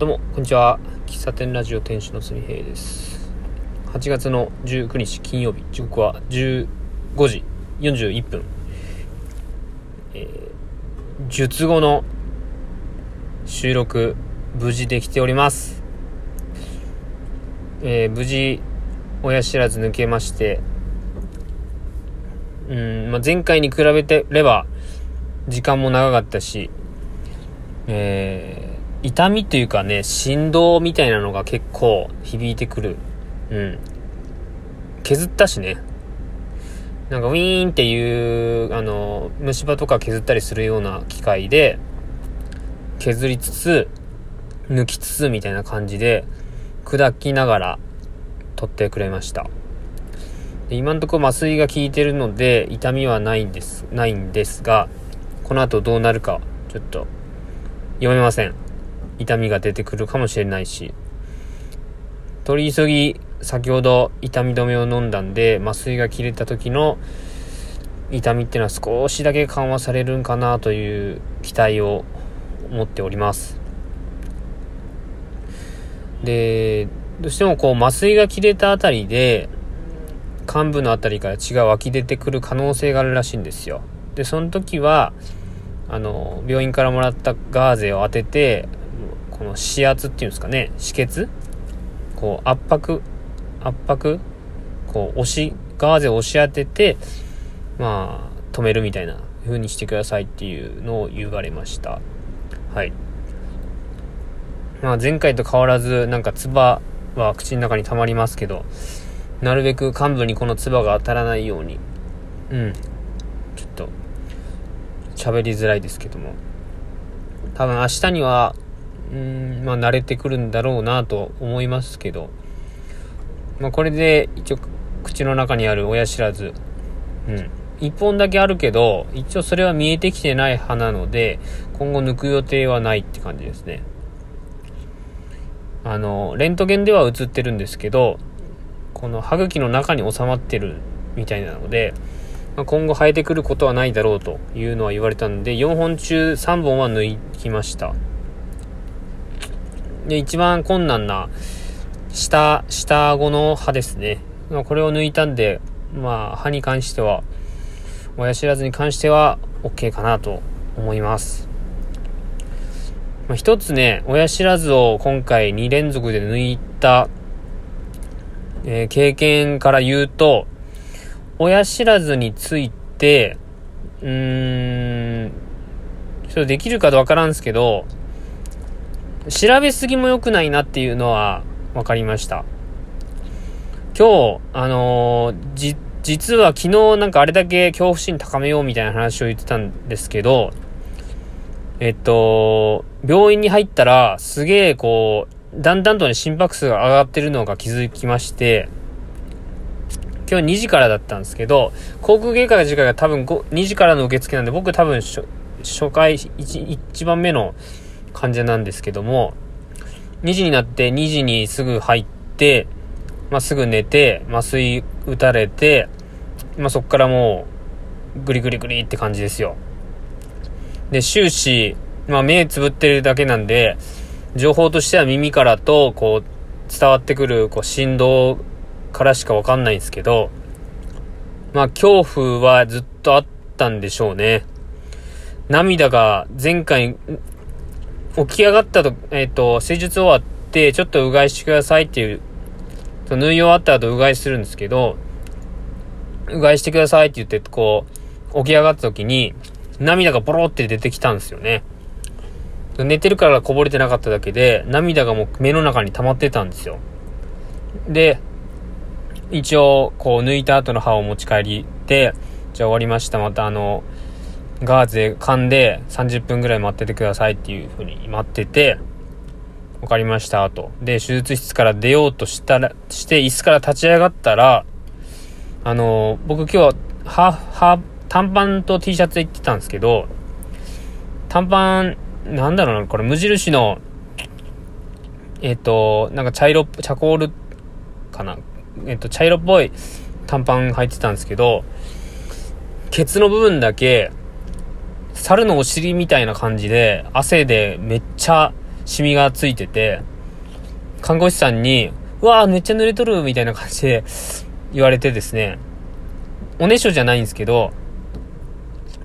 どうも、こんにちは。喫茶店ラジオ店主のすみへいです。8月の19日金曜日、時刻は15時41分。えー、術後の収録、無事できております。えー、無事、親知らず抜けまして、うん、まあ、前回に比べてれば、時間も長かったし、えー痛みというかね、振動みたいなのが結構響いてくる。うん。削ったしね。なんかウィーンっていう、あの、虫歯とか削ったりするような機械で、削りつつ、抜きつつみたいな感じで、砕きながら取ってくれました。で今のところ麻酔が効いてるので、痛みはないんです、ないんですが、この後どうなるか、ちょっと、読めません。痛みが出てくるかもしれないし。取り急ぎ先ほど痛み止めを飲んだんで麻酔が切れた時の痛みっていうのは少しだけ緩和されるんかなという期待を持っております。でどうしてもこう麻酔が切れたあたりで患部のあたりから血が湧き出てくる可能性があるらしいんですよ。でその時はあの病院からもらったガーゼを当てての指圧っていうんですかね。止血？こう圧迫？圧迫？こう押しガーゼを押し当ててまあ止めるみたいな風にしてくださいっていうのを言われました。はい。まあ前回と変わらずなんか唾は口の中に溜まりますけどなるべく患部にこの唾が当たらないように。うん。ちょっと喋りづらいですけども。多分明日にはうんまあ慣れてくるんだろうなと思いますけど、まあ、これで一応口の中にある親知らず、うん、一本だけあるけど一応それは見えてきてない歯なので今後抜く予定はないって感じですね。あのレントゲンでは映ってるんですけどこの歯茎の中に収まってるみたいなので、まあ、今後生えてくることはないだろうというのは言われたので4本中3本は抜きました。で、一番困難な、下、下顎の歯ですね。まあ、これを抜いたんで、まあ、歯に関しては、親知らずに関しては、OK かなと思います。まあ、一つね、親知らずを今回2連続で抜いた、えー、経験から言うと、親知らずについて、うーん、ちょっとできるかわからんすけど、調べすぎも良くないなっていうのは分かりました。今日、あのー、じ、実は昨日なんかあれだけ恐怖心高めようみたいな話を言ってたんですけど、えっと、病院に入ったらすげえこう、だんだんとね心拍数が上がってるのが気づきまして、今日2時からだったんですけど、航空外科の時間が多分2時からの受付なんで僕多分初回 1, 1番目の患者なんですけども、2時になって2時にすぐ入って、まあ、すぐ寝て、麻酔打たれて、まあ、そっからもう、グリグリグリって感じですよ。で、終始、まあ、目つぶってるだけなんで、情報としては耳からと、こう、伝わってくる、こう、振動からしかわかんないんですけど、まあ、恐怖はずっとあったんでしょうね。涙が前回、起き上がったと、えっ、ー、と、施術終わって、ちょっとうがいしてくださいっていう、縫い終わった後うがいするんですけど、うがいしてくださいって言って、こう、起き上がった時に、涙がボロって出てきたんですよね。寝てるからこぼれてなかっただけで、涙がもう目の中に溜まってたんですよ。で、一応、こう、抜いた後の歯を持ち帰りで、じゃあ終わりました。またあの、ガーゼ噛んで30分ぐらい待っててくださいっていう風に待ってて、わかりました、と。で、手術室から出ようとしたら、して椅子から立ち上がったら、あの、僕今日、は、は、短パンと T シャツ行ってたんですけど、短パン、なんだろうな、これ無印の、えっ、と、なんか茶色、チャコールかな？えっ、と、茶色っぽい短パン履いてたんですけど、ケツの部分だけ、猿のお尻みたいな感じで、汗でめっちゃシミがついてて、看護師さんに、うわぁ、めっちゃ濡れとるみたいな感じで言われてですね、おねしょじゃないんですけど、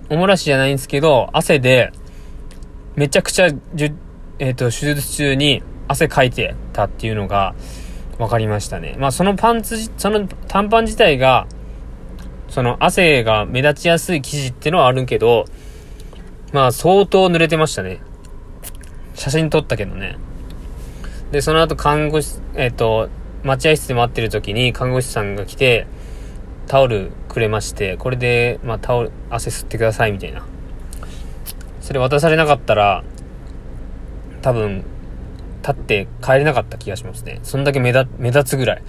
おもらしじゃないんですけど、汗で、めちゃくちゃ、じゅ、えっ、ー、と、手術中に汗かいてたっていうのが分かりましたね。まあそのパンツ、その短パン自体が、その汗が目立ちやすい生地っていうのはあるけど、まあ相当濡れてましたね。写真撮ったけどね。で、その後看護師、えっ、ー、と、待合室で待ってる時に看護師さんが来て、タオルくれまして、これで、まあ、タオル、汗吸ってください、みたいな。それ渡されなかったら、多分、立って帰れなかった気がしますね。そんだけ目立、目立つぐらい。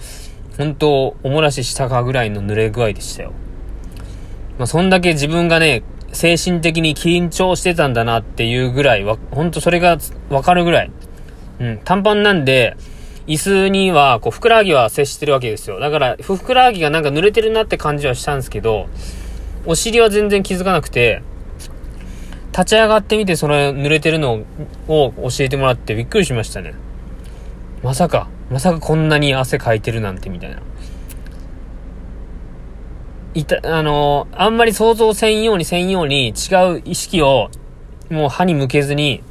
本当、おもらししたかぐらいの濡れ具合でしたよ。まあ、そんだけ自分がね、精神的に緊張してたんだなっていうぐらい、わ、ほんとそれがわかるぐらい。うん、短パンなんで、椅子には、こう、ふくらはぎは接してるわけですよ。だから、ふくらはぎがなんか濡れてるなって感じはしたんですけど、お尻は全然気づかなくて、立ち上がってみてその濡れてるのを教えてもらってびっくりしましたね。まさか、まさかこんなに汗かいてるなんてみたいな。いた、あのあんまり想像せんようにせんように違う意識をもう歯に向けずに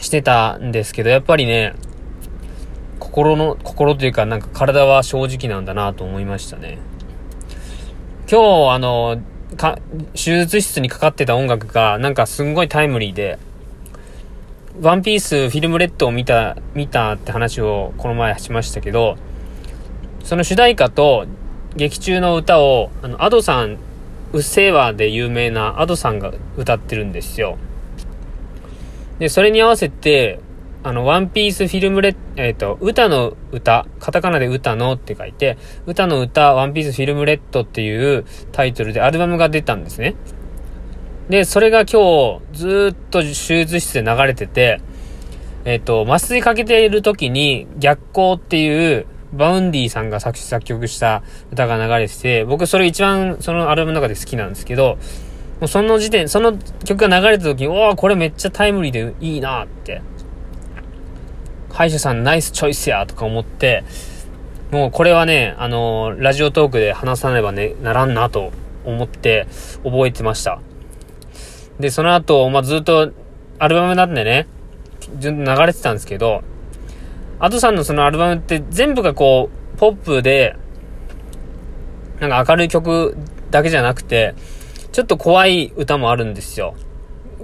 してたんですけど、やっぱりね、心の、心というかなんか体は正直なんだなと思いましたね。今日、あの、か、手術室にかかってた音楽がなんかすんごいタイムリーで、ワンピースフィルムレッドを見た、見たって話をこの前しましたけど、その主題歌と劇中の歌を、あの、アドさん、うっせぇわで有名なアドさんが歌ってるんですよ。で、それに合わせて、あの、ワンピースフィルムレッ、えっ、ー、と、歌の歌、カタカナで歌のって書いて、ウタの歌、ワンピースフィルムレッドっていうタイトルでアルバムが出たんですね。で、それが今日、ずっと手術室で流れてて、えっ、ー、と、麻酔かけている時に、逆光っていう、 Vaundy さんが作詞作曲した歌が流れてて、僕それ一番そのアルバムの中で好きなんですけど、もうその時点、その曲が流れた時に、おおこれめっちゃタイムリーでいいなって歯医者さんナイスチョイスやとか思って、もうこれはね、あのー、ラジオトークで話さねばね、ならんなと思って覚えてました。で、その後、まあ、ずっとアルバムなんでね、流れてたんですけど、アドさんのそのアルバムって全部がこう、ポップで、なんか明るい曲だけじゃなくて、ちょっと怖い歌もあるんですよ。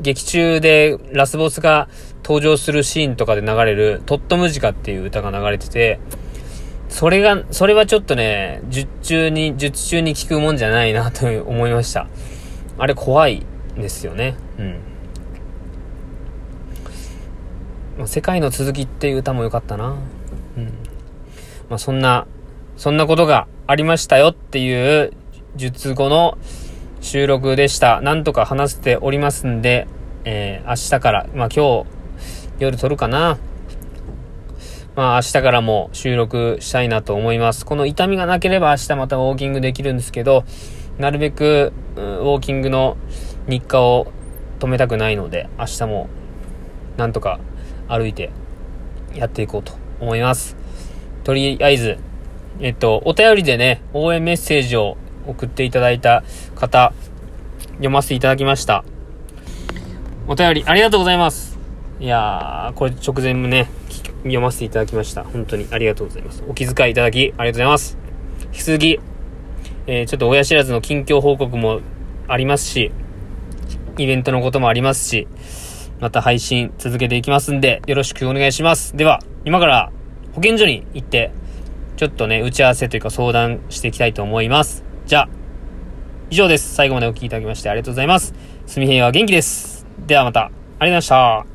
劇中でラスボスが登場するシーンとかで流れる、トットムジカっていう歌が流れてて、それが、それはちょっとね、術中に、術中に聞くもんじゃないなと思いました。あれ怖いですよね。うん。ま世界の続きっていう歌も良かったな。うん。まあ、そんな、そんなことがありましたよっていう術後の収録でした。なんとか話しておりますんで、えー、明日から、まあ今日夜撮るかな。まあ明日からも収録したいなと思います。この痛みがなければ明日またウォーキングできるんですけど、なるべく、ウォーキングの日課を止めたくないので、明日もなんとか歩いてやっていこうと思います。とりあえず、えっと、お便りでね、応援メッセージを送っていただいた方、読ませていただきました。お便りありがとうございます。いやー、これ直前もね、読ませていただきました。本当にありがとうございます。お気遣いいただき、ありがとうございます。引き続き、えー、ちょっと親知らずの近況報告もありますし、イベントのこともありますし、また配信続けていきますんで、よろしくお願いします。では、今から保健所に行って、ちょっとね、打ち合わせというか相談していきたいと思います。じゃあ、以上です。最後までお聴きいただきましてありがとうございます。すみへいは元気です。ではまた、ありがとうございました。